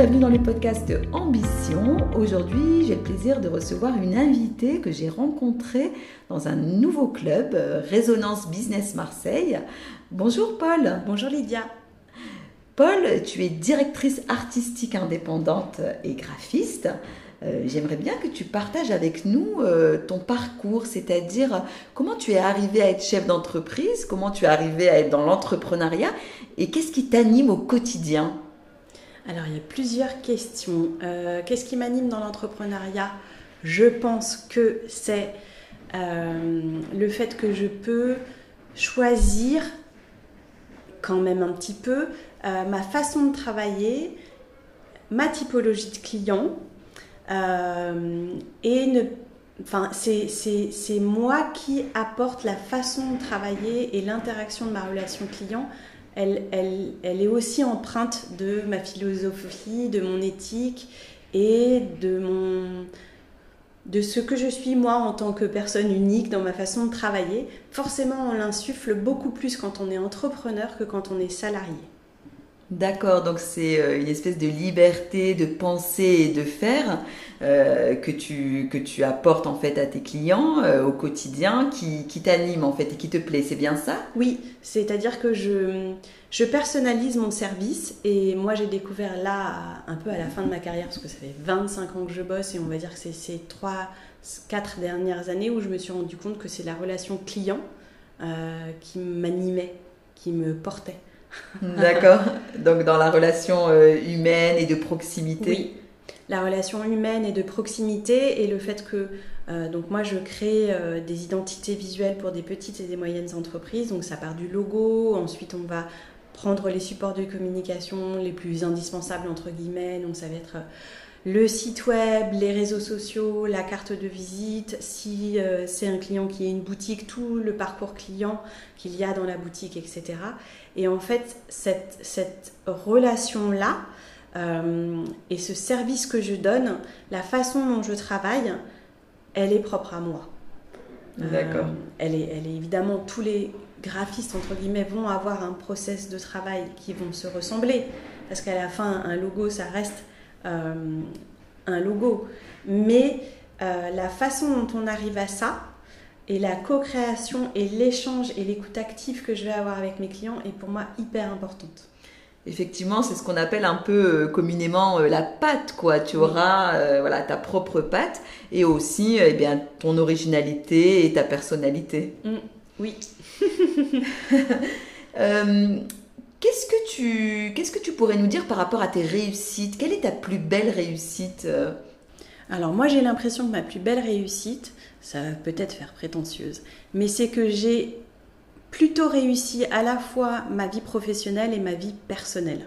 bienvenue dans le podcast Ambition. Aujourd'hui, j'ai le plaisir de recevoir une invitée que j'ai rencontrée dans un nouveau club, Résonance Business Marseille. Bonjour Paul. Bonjour Lydia. Paul, tu es directrice artistique indépendante et graphiste. Euh, j'aimerais bien que tu partages avec nous euh, ton parcours, c'est-à-dire comment tu es arrivé à être chef d'entreprise, comment tu es arrivé à être dans l'entrepreneuriat et qu'est-ce qui t'anime au quotidien? Alors, il y a plusieurs questions. Euh, qu'est-ce qui m'anime dans l'entrepreneuriat? Je pense que c'est le fait que je peux choisir quand même un petit peu ma façon de travailler, ma typologie de clients euh, et Enfin, c'est moi qui apporte la façon de travailler et l'interaction de ma relation client. Elle, est aussi empreinte de ma philosophie, de mon éthique et de, de ce que je suis moi en tant que personne unique dans ma façon de travailler. Forcément, on l'insuffle beaucoup plus quand on est entrepreneur que quand on est salarié. D'accord, donc c'est euh, une espèce de liberté de penser et de faire euh, que, tu, que tu apportes en fait à tes clients euh, au quotidien qui, qui t'anime en fait et qui te plaît, c'est bien ça? Oui, c'est-à-dire que je, je personnalise mon service et moi j'ai découvert là un peu à la fin de ma carrière parce que ça fait 25 ans que je bosse et on va dire que c'est ces 3-4 dernières années où je me suis rendu compte que c'est la relation client qui m'animait, qui me portait. D'accord. Donc dans la relation euh, humaine et de proximité. Oui. La relation humaine et de proximité et le fait que euh, donc moi je crée euh, des identités visuelles pour des petites et des moyennes entreprises. Donc ça part du logo, ensuite on va prendre les supports de communication les plus indispensables entre guillemets. Donc ça va être le site web, les réseaux sociaux, la carte de visite, si c'est un client qui a une boutique, tout le parcours client qu'il y a dans la boutique, etc. Et en fait, cette, cette relation-là euh, et ce service que je donne, la façon dont je travaille, elle est propre à moi. D'accord. Euh, elle, est, elle est évidemment, tous les graphistes, entre guillemets, vont avoir un process de travail qui vont se ressembler. Parce qu'à la fin, un logo, ça reste euh, un logo. Mais la façon dont on arrive à ça, et la co-création et l'échange et l'écoute active que je vais avoir avec mes clients est pour moi hyper importante. Effectivement, c'est ce qu'on appelle un peu euh, communément euh, la patte, quoi. Tu auras euh, voilà ta propre patte et aussi eh bien ton originalité et ta personnalité. Mm, oui. qu'est-ce que tu pourrais nous dire par rapport à tes réussites? Quelle est ta plus belle réussite Alors moi, j'ai l'impression que ma plus belle réussite, ça va peut-être faire prétentieuse, mais c'est que j'ai plutôt réussi à la fois ma vie professionnelle et ma vie personnelle.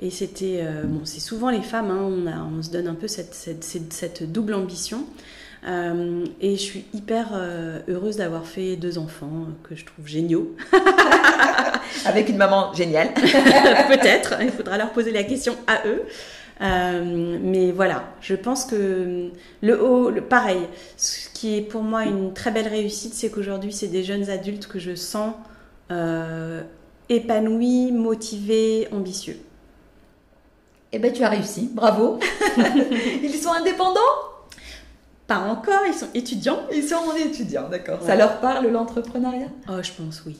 Et c'était, euh, bon, c'est souvent les femmes, hein, on, se donne un peu cette, double ambition. Euh, et je suis hyper euh, heureuse d'avoir fait deux enfants que je trouve géniaux. Avec une maman géniale. Peut-être, il faudra leur poser la question à eux. Euh, mais voilà, je pense que le haut, le, pareil, ce qui est pour moi une très belle réussite, c'est qu'aujourd'hui, c'est des jeunes adultes que je sens euh, épanouis, motivés, ambitieux. Eh ben, tu as réussi, bravo. ils sont indépendants Pas encore, ils sont étudiants. Ils sont étudiants, d'accord. Ça leur parle l'entrepreneuriat? Oh, je pense oui.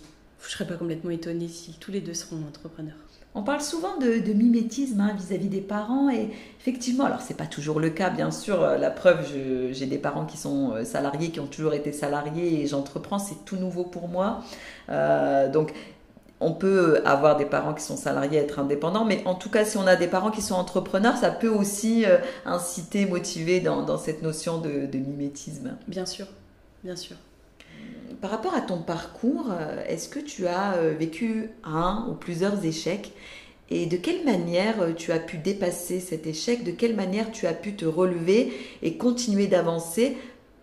Je serais pas complètement étonnée si tous les deux seront entrepreneurs. On parle souvent de, mimétisme hein, vis-à-vis des parents et effectivement, alors c'est pas toujours le cas, bien sûr. Euh, la preuve, j'ai des parents qui sont euh, salariés, qui ont toujours été salariés et j'entreprends, c'est tout nouveau pour moi. Euh, donc on peut avoir des parents qui sont salariés, être indépendants, mais en tout cas, si on a des parents qui sont entrepreneurs, ça peut aussi inciter, motiver dans, cette notion de mimétisme. Bien sûr, bien sûr par rapport à ton parcours, euh, est-ce que tu as euh, vécu un ou plusieurs échecs? Et de quelle manière euh, tu as pu dépasser cet échec? De quelle manière tu as pu te relever et continuer d'avancer?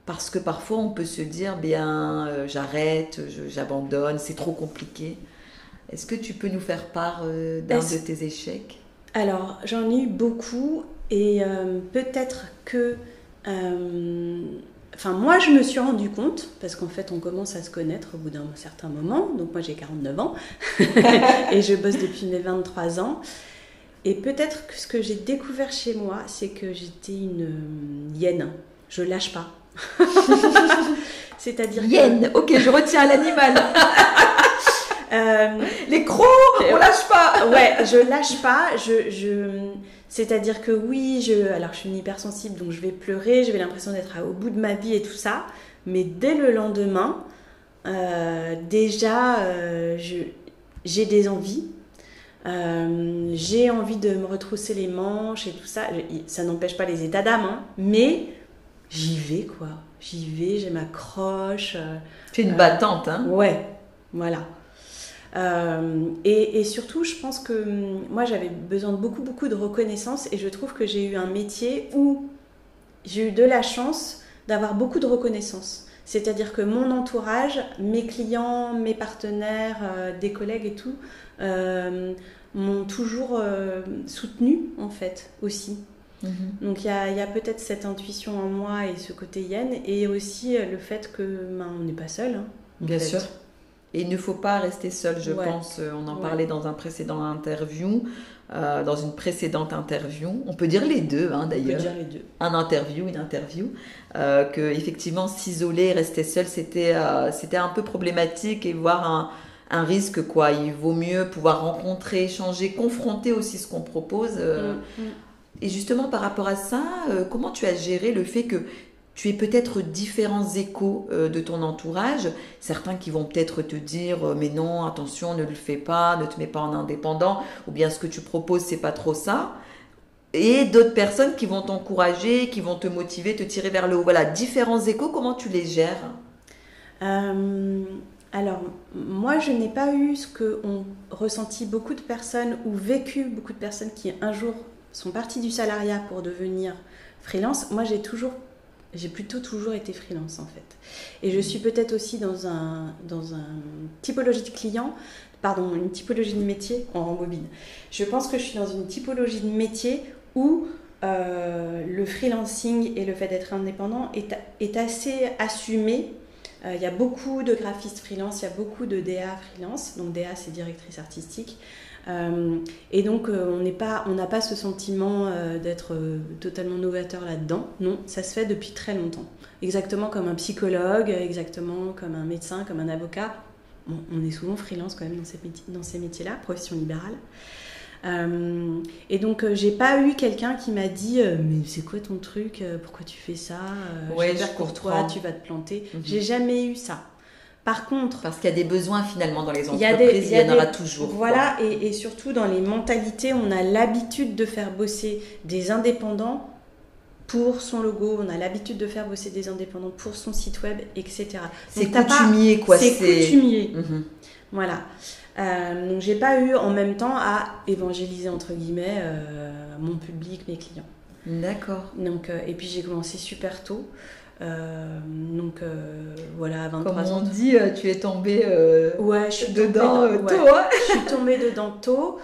Parce que parfois on peut se dire, bien, j'arrête, j'abandonne, c'est trop compliqué. Est-ce que tu peux nous faire part d'un de tes échecs? Alors, j'en ai eu beaucoup et peut-être que Enfin, moi, je me suis rendu compte, parce qu'en fait, on commence à se connaître au bout d'un certain moment. Donc, moi, j'ai 49 ans et je bosse depuis mes 23 ans. Et peut-être que ce que j'ai découvert chez moi, c'est que j'étais une euh, hyène. Je lâche pas. C'est-à-dire hyène. Ok, je retiens l'animal. Euh, les crocs, on lâche pas. ouais, je lâche pas. Je, je... C'est-à-dire que oui, je, alors je suis une hypersensible, donc je vais pleurer, j'ai l'impression d'être au bout de ma vie et tout ça. Mais dès le lendemain, euh, déjà, j'ai des envies. Euh, j'ai envie de me retrousser les manches et tout ça. Ça n'empêche pas les états d'âme, hein, mais j'y vais quoi. J'y vais, j'ai ma croche. Euh, tu es une battante, hein Ouais, voilà. Euh, et, et, surtout, je pense que hum, moi, j'avais besoin de beaucoup, beaucoup de reconnaissance et je trouve que j'ai eu un métier où j'ai eu de la chance d'avoir beaucoup de reconnaissance. C'est-à-dire que mon entourage, mes clients, mes partenaires, des collègues et tout, euh, m'ont toujours euh, soutenu en fait aussi. Mhm. Donc il y a, peut-être cette intuition en moi et ce côté yen, et aussi euh, le fait que ben, on n'est pas seul. Hein, Bien sûr. Et il ne faut pas rester seul, je pense. On en parlait dans un précédent interview, dans une précédente interview. On peut dire les deux, hein, d'ailleurs. On peut dire les deux. Un interview, une interview. que effectivement, s'isoler, rester seul, c'était c'était un peu problématique et voir un un risque quoi. Il vaut mieux pouvoir rencontrer, échanger, confronter aussi ce qu'on propose. Euh. Mm, mm. Et justement par rapport à ça, euh, comment tu as géré le fait que tu aies peut-être différents échos euh, de ton entourage, certains qui vont peut-être te dire mais non, attention, ne le fais pas, ne te mets pas en indépendant, ou bien ce que tu proposes c'est pas trop ça. Et d'autres personnes qui vont t'encourager, qui vont te motiver, te tirer vers le haut. Voilà, différents échos, comment tu les gères? Alors, moi, je n'ai pas eu ce que ont ressenti beaucoup de personnes ou vécu beaucoup de personnes qui un jour sont parties du salariat pour devenir freelance. Moi, j'ai toujours, j'ai plutôt toujours été freelance en fait. Et je suis peut-être aussi dans un, dans un typologie de client, pardon, une typologie de métier en rembobine. Je pense que je suis dans une typologie de métier où euh, le freelancing et le fait d'être indépendant est, est assez assumé euh, il y a beaucoup de graphistes freelance, il y a beaucoup de DA freelance. Donc DA, c'est directrice artistique. Euh, et donc, euh, on n'a pas ce sentiment d'être totalement novateur là-dedans. Non, ça se fait depuis très longtemps. Exactement comme un psychologue, exactement comme un médecin, comme un avocat. on est souvent freelance quand même dans ces métiers-là, profession libérale. Euh, et donc, euh, j'ai pas eu quelqu'un qui m'a dit euh, Mais c'est quoi ton truc Pourquoi tu fais ça Ouais, je pour toi, tu vas te planter. Mhm. J'ai jamais eu ça. Par contre. Parce qu'il y a des besoins finalement dans les entreprises, il y, en aura toujours. Voilà, et, et, surtout dans les mentalités, on a l'habitude de faire bosser des indépendants pour son logo, on a l'habitude de faire bosser des indépendants pour son site web, etc. C'est coutumier, quoi. C'est coutumier. Voilà. Euh, donc j'ai pas eu en même temps à évangéliser entre guillemets euh, mon public, mes clients. D'accord. Donc euh, et puis j'ai commencé super tôt. donc voilà, à 23 Comme on ans. dit, tu es tombée ouais, je suis dedans tôt. je suis tombée dedans tôt.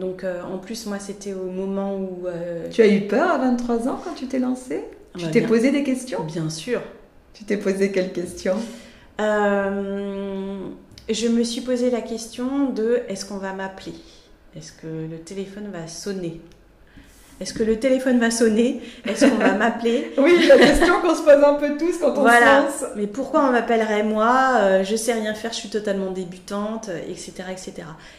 donc en plus moi c'était au moment où... Tu as eu peur à 23 ans quand tu t'es lancée? Tu bah, t'es posé des questions? Bien sûr. Tu t'es posé quelles questions? Je me suis posé la question de est-ce qu'on va m'appeler? Est-ce que le téléphone va sonner? Est-ce que le téléphone va sonner? Est-ce qu'on va m'appeler? Oui, la question qu'on se pose un peu tous quand on voilà. se lance. Mais pourquoi on m'appellerait moi? Euh, Je sais rien faire, je suis totalement débutante, etc., euh, etc.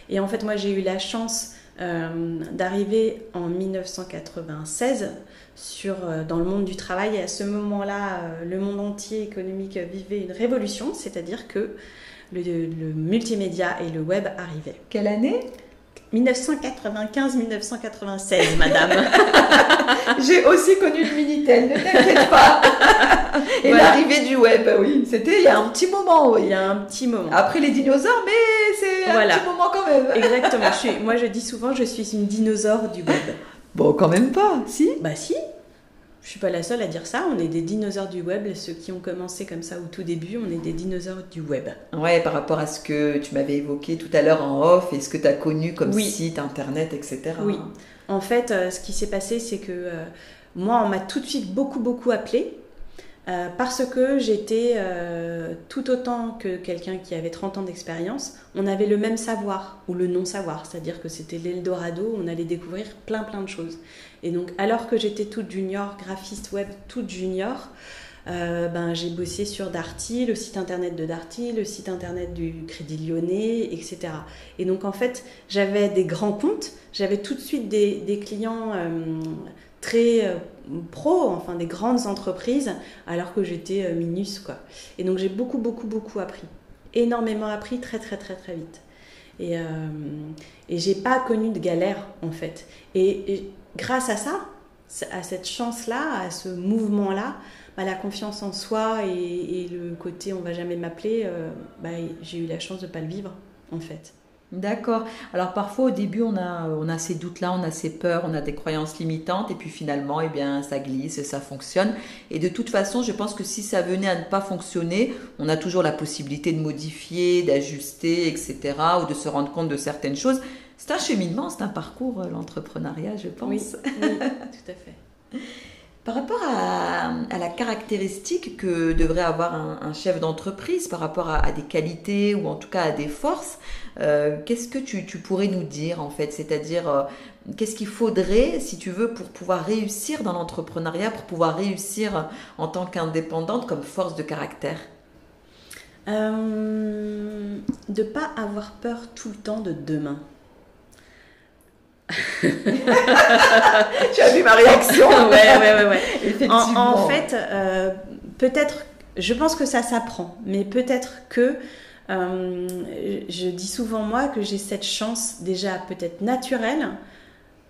Et en fait, moi, j'ai eu la chance euh, d'arriver en 1996 sur, dans le monde du travail. Et à ce moment-là, le monde entier économique vivait une révolution, c'est-à-dire que le, multimédia et le web arrivaient. Quelle année? 1995-1996, madame. J'ai aussi connu le Minitel, ne t'inquiète pas. Et l'arrivée du web, oui, c'était il y a un petit moment, oui. Il y a un petit moment. Après les dinosaures, mais c'est un petit moment quand même. Exactement. moi, je dis souvent, je suis une dinosaure du web. Bon, quand même pas, si? Bah si. Je suis pas la seule à dire ça. On est des dinosaures du web. Ceux qui ont commencé comme ça au tout début, on est des dinosaures du web. Ouais, par rapport à ce que tu m'avais évoqué tout à l'heure en off et ce que tu as connu comme site internet, etc. Oui. En fait, euh, ce qui s'est passé, c'est que euh, moi, on m'a tout de suite beaucoup, beaucoup appelé. Euh, parce que j'étais euh, tout autant que quelqu'un qui avait 30 ans d'expérience, on avait le même savoir ou le non-savoir, c'est-à-dire que c'était l'Eldorado, on allait découvrir plein plein de choses. Et donc alors que j'étais toute junior, graphiste web toute junior, euh, ben, j'ai bossé sur Darty, le site internet de Darty, le site internet du Crédit Lyonnais, etc. Et donc en fait, j'avais des grands comptes, j'avais tout de suite des, des clients très euh, pro, enfin des grandes entreprises, alors que j'étais euh, minus. Et donc j'ai beaucoup beaucoup beaucoup appris, énormément appris très très très très vite. Et, euh, et j'ai pas connu de galère en fait. Et, grâce à ça, à cette chance-là, à ce mouvement-là, bah, la confiance en soi et, le côté on va jamais m'appeler, bah, j'ai eu la chance de pas le vivre en fait. D'accord. Alors parfois au début on a, on a ces doutes-là, on a ces peurs, on a des croyances limitantes et puis finalement eh bien ça glisse et ça fonctionne. Et de toute façon je pense que si ça venait à ne pas fonctionner, on a toujours la possibilité de modifier, d'ajuster, etc. ou de se rendre compte de certaines choses. C'est un cheminement, c'est un parcours euh, l'entrepreneuriat je pense. Oui, oui tout à fait. Par rapport à, la caractéristique que devrait avoir un, chef d'entreprise, par rapport à, des qualités ou en tout cas à des forces, euh, qu'est-ce que tu, pourrais nous dire en fait? C'est-à-dire, euh, qu'est-ce qu'il faudrait, si tu veux, pour pouvoir réussir dans l'entrepreneuriat, pour pouvoir réussir en tant qu'indépendante comme force de caractère? Euh, De pas avoir peur tout le temps de demain. tu as vu ma réaction Ouais, ouais, ouais. Effectivement. En, fait, euh, peut-être, je pense que ça s'apprend, mais peut-être que euh, je dis souvent moi que j'ai cette chance déjà peut-être naturelle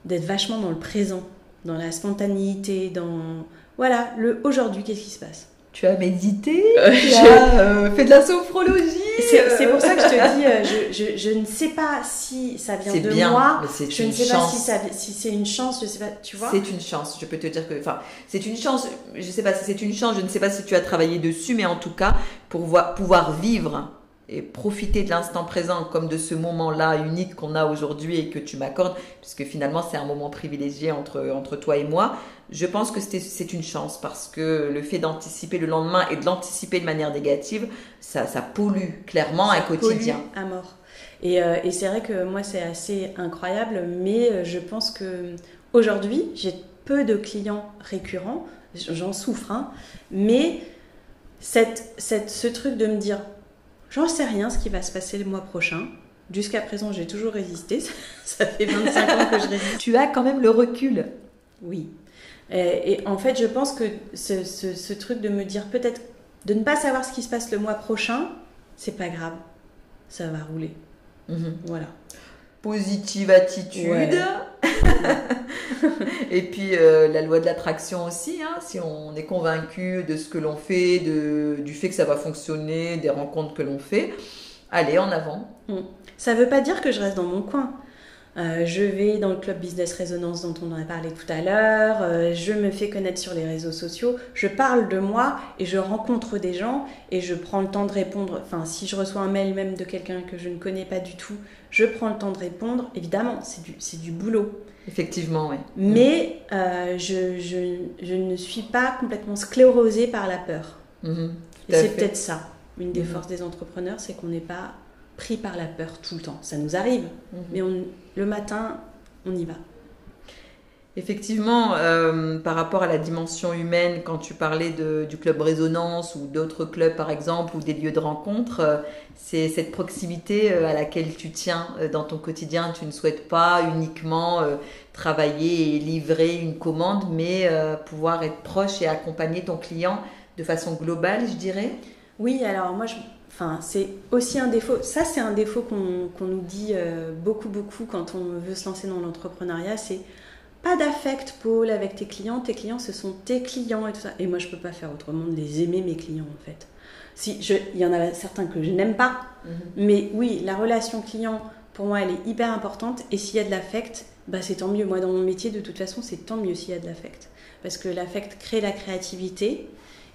d'être vachement dans le présent, dans la spontanéité, dans voilà le aujourd'hui, qu'est-ce qui se passe? Tu as médité, euh, tu as euh, fait de la sophrologie. C'est pour ça que je te dis, euh, je, je, ne sais pas si ça vient de bien, moi. Mais je ne sais chance. pas si, si c'est une chance, je sais pas, tu vois. C'est une chance, je peux te dire que, enfin, c'est une chance, je sais pas si c'est une chance, je ne sais pas si tu as travaillé dessus, mais en tout cas, pour pouvoir vivre et profiter de l'instant présent comme de ce moment-là unique qu'on a aujourd'hui et que tu m'accordes, puisque finalement c'est un moment privilégié entre, entre toi et moi, je pense que c'est une chance parce que le fait d'anticiper le lendemain et de l'anticiper de manière négative, ça, ça pollue clairement un quotidien. à mort. Et, euh, et c'est vrai que moi c'est assez incroyable, mais euh, je pense que aujourd'hui j'ai peu de clients récurrents, j'en souffre, hein, mais cette, cette, ce truc de me dire J'en sais rien ce qui va se passer le mois prochain. Jusqu'à présent, j'ai toujours résisté. Ça fait 25 ans que je résiste. Tu as quand même le recul. Oui. Et, en fait, je pense que ce, truc de me dire peut-être de ne pas savoir ce qui se passe le mois prochain, c'est pas grave. Ça va rouler. Mhm. Voilà. Positive attitude. et puis euh, la loi de l'attraction aussi, hein, si on est convaincu de ce que l'on fait, du fait que ça va fonctionner, des rencontres que l'on fait, allez en avant. Mm. Ça ne veut pas dire que je reste dans mon coin. Euh, je vais dans le club Business Résonance dont on en a parlé tout à l'heure, euh, je me fais connaître sur les réseaux sociaux, je parle de moi et je rencontre des gens et je prends le temps de répondre. Enfin, si je reçois un mail même de quelqu'un que je ne connais pas du tout, je prends le temps de répondre. Évidemment, c'est du, du boulot. Effectivement, oui. Mais euh, je, je, je, ne suis pas complètement sclérosée par la peur. Et c'est peut-être ça. Une des mhm. forces des entrepreneurs, c'est qu'on n'est pas pris par la peur tout le temps. Ça nous arrive, mhm. mais on, le matin, on y va. Effectivement, euh, par rapport à la dimension humaine, quand tu parlais de, du club Résonance ou d'autres clubs par exemple, ou des lieux de rencontre, euh, c'est cette proximité euh, à laquelle tu tiens dans ton quotidien. Tu ne souhaites pas uniquement travailler et livrer une commande, mais pouvoir être proche et accompagner ton client de façon globale, je dirais? Oui, alors moi, je, Enfin, c'est aussi un défaut. Ça, c'est un défaut qu'on nous dit beaucoup, beaucoup quand on veut se lancer dans l'entrepreneuriat. C'est pas d'affect, Paul, avec tes clients. Tes clients, ce sont tes clients et tout ça. Et moi, je peux pas faire autrement de les aimer, mes clients, en fait. Si je, il y en a certains que je n'aime pas, mhm. mais oui, la relation client, pour moi, elle est hyper importante. Et s'il y a de l'affect, bah, c'est tant mieux. Moi, dans mon métier, de toute façon, c'est tant mieux s'il y a de l'affect. Parce que l'affect crée la créativité.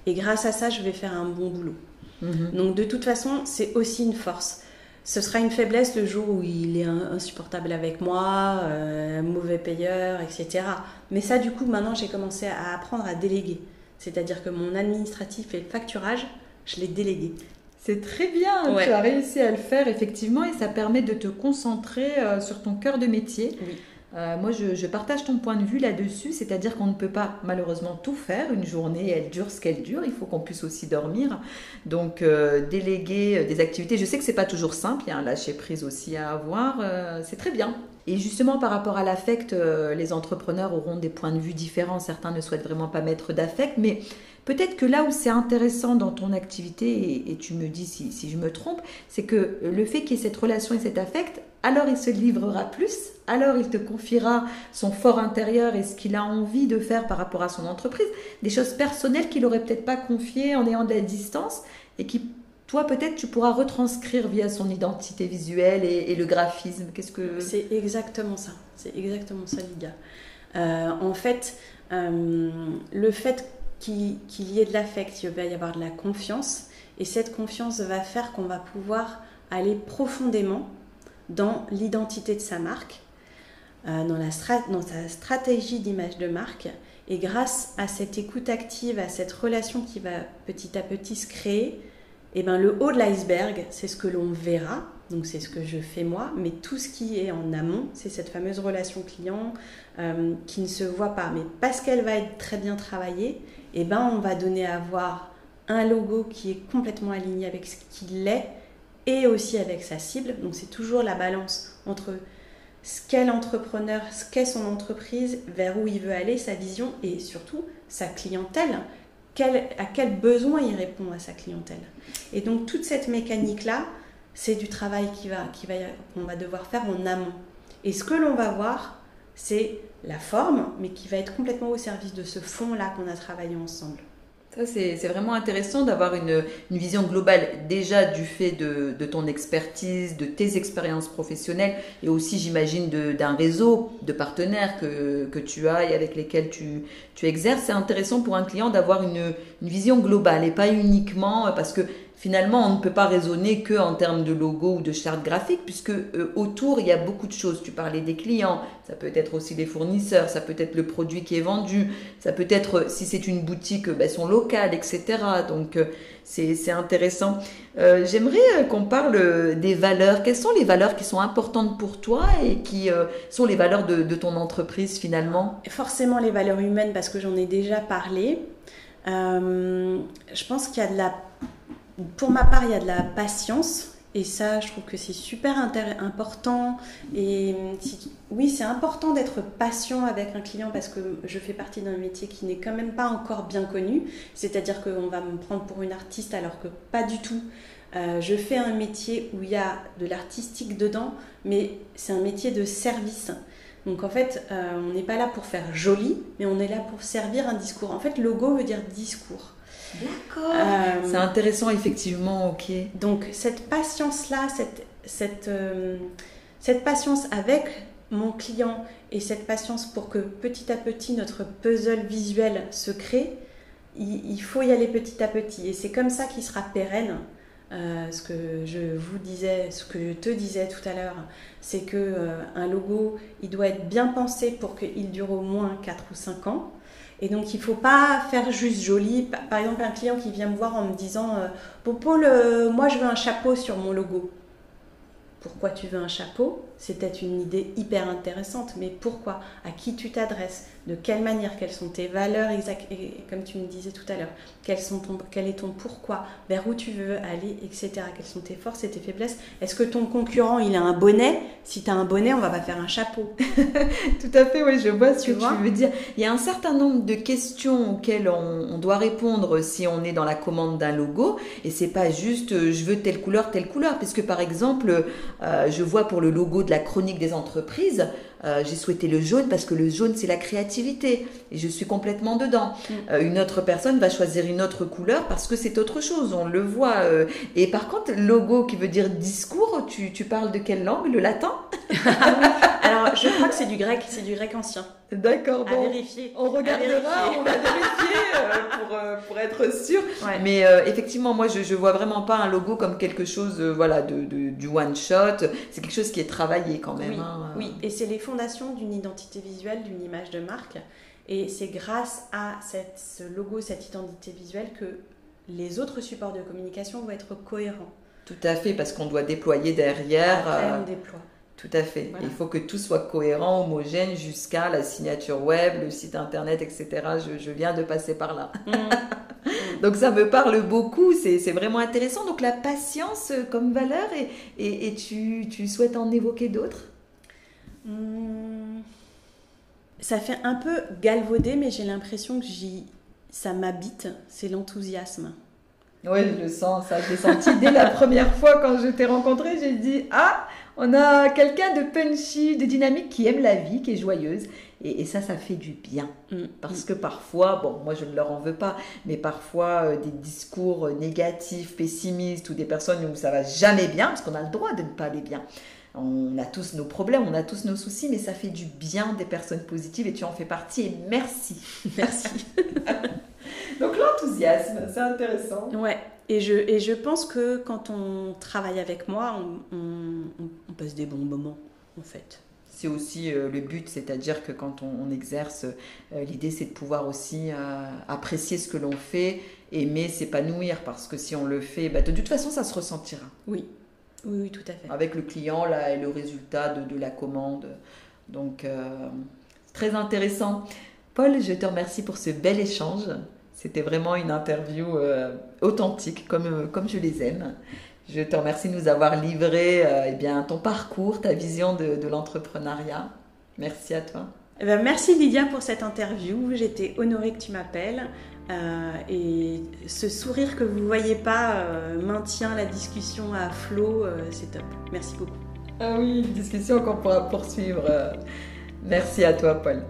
Et grâce à ça, je vais faire un bon boulot. Mhm. Donc, de toute façon, c'est aussi une force ce sera une faiblesse le jour où il est insupportable avec moi, euh, mauvais payeur, etc. Mais ça, du coup, maintenant, j'ai commencé à apprendre à déléguer. C'est-à-dire que mon administratif et le facturage, je l'ai délégué. C'est très bien, tu as réussi à le faire effectivement et ça permet de te concentrer euh, sur ton cœur de métier. Oui. Euh, moi, je, partage ton point de vue là-dessus, c'est-à-dire qu'on ne peut pas malheureusement tout faire. Une journée, elle dure ce qu'elle dure. Il faut qu'on puisse aussi dormir. Donc, euh, déléguer des activités. Je sais que c'est pas toujours simple. Il y a un lâcher prise aussi à avoir. c'est très bien. Et justement, par rapport à l'affect, les entrepreneurs auront des points de vue différents. Certains ne souhaitent vraiment pas mettre d'affect, mais Peut-être que là où c'est intéressant dans ton activité, et, tu me dis si, je me trompe, c'est que le fait qu'il y ait cette relation et cet affect, alors il se livrera plus, alors il te confiera son fort intérieur et ce qu'il a envie de faire par rapport à son entreprise, des choses personnelles qu'il n'aurait peut-être pas confiées en ayant de la distance et qui toi peut-être tu pourras retranscrire via son identité visuelle et, le graphisme. Qu'est-ce que c'est exactement ça. C'est exactement ça, Lydia. Euh, en fait, euh, le fait qu'il y ait de l'affect, il va y avoir de la confiance. Et cette confiance va faire qu'on va pouvoir aller profondément dans l'identité de sa marque, euh, dans, sa stratégie d'image de marque. Et grâce à cette écoute active, à cette relation qui va petit à petit se créer, eh ben le haut de l'iceberg, c'est ce que l'on verra, donc c'est ce que je fais moi, mais tout ce qui est en amont, c'est cette fameuse relation client euh, qui ne se voit pas. Mais parce qu'elle va être très bien travaillée, eh ben, on va donner à voir un logo qui est complètement aligné avec ce qu'il est et aussi avec sa cible. Donc c'est toujours la balance entre ce qu'est l'entrepreneur, ce qu'est son entreprise, vers où il veut aller, sa vision et surtout sa clientèle. à quel besoin il répond à sa clientèle. Et donc toute cette mécanique-là, c'est du travail qu'on va, qui va, va devoir faire en amont. Et ce que l'on va voir, c'est la forme, mais qui va être complètement au service de ce fond-là qu'on a travaillé ensemble. Ça, c'est vraiment intéressant d'avoir une, vision globale déjà du fait de, ton expertise, de tes expériences professionnelles et aussi, j'imagine, d'un réseau de partenaires que, tu as et avec lesquels tu, exerces. C'est intéressant pour un client d'avoir une, une, vision globale et pas uniquement parce que finalement, on ne peut pas raisonner que en termes de logo ou de charte graphique, puisque euh, autour, il y a beaucoup de choses. Tu parlais des clients, ça peut être aussi des fournisseurs, ça peut être le produit qui est vendu, ça peut être, si c'est une boutique, ben, son local, etc. Donc, euh, c'est intéressant. Euh, j'aimerais qu'on parle des valeurs. Quelles sont les valeurs qui sont importantes pour toi et qui sont les valeurs de, de, ton entreprise finalement? Forcément les valeurs humaines, parce que j'en ai déjà parlé. je pense qu'il y a de la pour ma part, il y a de la patience. Et ça, je trouve que c'est super important. Et oui, c'est important d'être patient avec un client parce que je fais partie d'un métier qui n'est quand même pas encore bien connu. C'est-à-dire qu'on va me prendre pour une artiste alors que pas du tout. Euh, je fais un métier où il y a de l'artistique dedans, mais c'est un métier de service. Donc en fait, euh, on n'est pas là pour faire joli, mais on est là pour servir un discours. En fait, logo veut dire discours. D'accord. Euh, c'est intéressant, effectivement, ok. Donc, cette patience-là, cette, cette, euh, cette patience avec mon client et cette patience pour que petit à petit notre puzzle visuel se crée, il, faut y aller petit à petit. Et c'est comme ça qu'il sera pérenne. Euh, ce que je vous disais, ce que je te disais tout à l'heure, c'est que un logo, il doit être bien pensé pour qu'il dure au moins 4 ou 5 ans. Et donc, il ne faut pas faire juste joli. Par exemple, un client qui vient me voir en me disant Bon, Paul, euh, moi, je veux un chapeau sur mon logo. Pourquoi tu veux un chapeau? C'est peut-être une idée hyper intéressante, mais pourquoi? À qui tu t'adresses? De quelle manière? Quelles sont tes valeurs? Exactes Et comme tu me disais tout à l'heure, quel, quel est ton pourquoi? Vers où tu veux aller, etc. Quelles sont tes forces et tes faiblesses? Est-ce que ton concurrent, il a un bonnet? Si tu as un bonnet, on va pas faire un chapeau. tout à fait, oui, je vois ce que tu veux dire. Il y a un certain nombre de questions auxquelles on, doit répondre si on est dans la commande d'un logo. Et c'est pas juste euh, je veux telle couleur, telle couleur. Puisque par exemple, euh, je vois pour le logo de la chronique des entreprises, euh, j'ai souhaité le jaune parce que le jaune, c'est la créativité. Et je suis complètement dedans. Mm. Euh, une autre personne va choisir une autre couleur parce que c'est autre chose. On le voit. Euh. Et par contre, logo qui veut dire discours, tu, tu parles de quelle langue Le latin? Alors, je crois que c'est du grec. C'est du grec ancien. D'accord, bon. À vérifier. On regardera, on va vérifier pour, pour, être sûr. Mais effectivement, moi, je ne vois vraiment pas un logo comme quelque chose voilà, de, du one shot. C'est quelque chose qui est travaillé quand même. Oui, hein. oui. et c'est les fonds d'une identité visuelle, d'une image de marque. Et c'est grâce à cette, ce logo, cette identité visuelle que les autres supports de communication vont être cohérents. Tout à fait, parce qu'on doit déployer derrière. Après, on déploie. Tout à fait. Il faut que tout soit cohérent, homogène jusqu'à la signature web, le site internet, etc. Je, viens de passer par là. Mm. Donc ça me parle beaucoup, c'est vraiment intéressant. Donc la patience comme valeur, et, et, tu, tu, souhaites en évoquer d'autres? Mm. Ça fait un peu galvaudé, mais j'ai l'impression que ça m'habite, c'est l'enthousiasme. Oui, je le sens, ça, j'ai senti dès la première fois quand je t'ai rencontré, j'ai dit Ah, on a quelqu'un de punchy, de dynamique, qui aime la vie, qui est joyeuse. Et, ça, ça fait du bien. Mm. Parce que parfois, bon, moi je ne leur en veux pas, mais parfois euh, des discours négatifs, pessimistes ou des personnes où ça va jamais bien, parce qu'on a le droit de ne pas aller bien. On a tous nos problèmes, on a tous nos soucis, mais ça fait du bien des personnes positives et tu en fais partie et merci. Merci. Donc l'enthousiasme, c'est intéressant. Ouais. Et je, et je pense que quand on travaille avec moi, on, on, passe des bons moments, en fait. C'est aussi euh, le but, c'est-à-dire que quand on, exerce, euh, l'idée c'est de pouvoir aussi euh, apprécier ce que l'on fait, aimer, s'épanouir, parce que si on le fait, bah, de toute façon ça se ressentira. Oui. oui, oui, tout à fait. Avec le client là, et le résultat de, de la commande. Donc, très intéressant. Paul, je te remercie pour ce bel échange. C'était vraiment une interview euh, authentique, comme, euh, comme je les aime. Je te remercie de nous avoir livré euh, eh bien, ton parcours, ta vision de, l'entrepreneuriat. Merci à toi. Eh ben, merci Lydia pour cette interview. J'étais honorée que tu m'appelles. et ce sourire que vous ne voyez pas maintient la discussion à flot. c'est top. Merci beaucoup. Ah oui, une discussion qu'on pourra poursuivre. merci à toi, Paul.